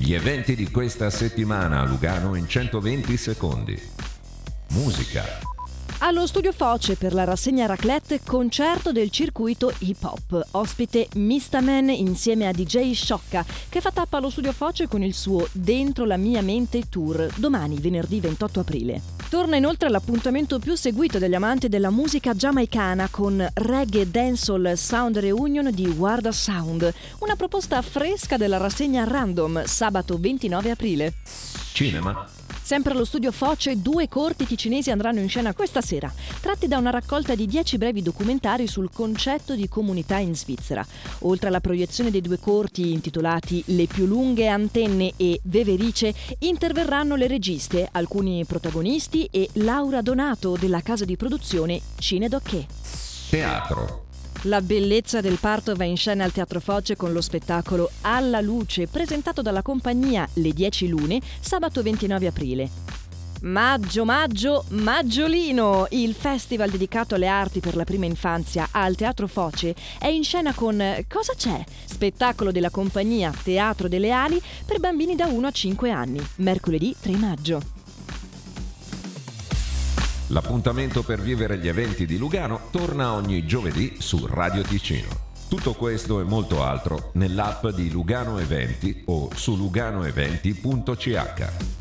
Gli eventi di questa settimana a Lugano in 120 secondi. Musica. Allo studio Foce per la rassegna Raclette concerto del circuito hip hop. Ospite Mistaman insieme a DJ Sciocca che fa tappa allo studio Foce con il suo Dentro la mia mente tour domani venerdì 28 aprile. Torna inoltre l'appuntamento più seguito dagli amanti della musica giamaicana con Reggae Dancehall Sound Reunion di Warda Sound, una proposta fresca della rassegna Random sabato 29 aprile. Cinema. Sempre allo studio Foce, due corti ticinesi andranno in scena questa sera, tratti da una raccolta di dieci brevi documentari sul concetto di comunità in Svizzera. Oltre alla proiezione dei due corti intitolati Le più lunghe antenne e Veverice, interverranno le registe, alcuni protagonisti e Laura Donato della casa di produzione Cine Docché. Teatro. La bellezza del parto va in scena al Teatro Foce con lo spettacolo Alla luce, presentato dalla compagnia Le Dieci Lune, sabato 29 aprile. Maggio, maggio, Maggiolino! Il festival dedicato alle arti per la prima infanzia al Teatro Foce è in scena con Cosa c'è? Spettacolo della compagnia Teatro delle Ali per bambini da 1 a 5 anni, mercoledì 3 maggio. L'appuntamento per vivere gli eventi di Lugano torna ogni giovedì su Radio Ticino. Tutto questo e molto altro nell'app di Lugano Eventi o su luganoeventi.ch.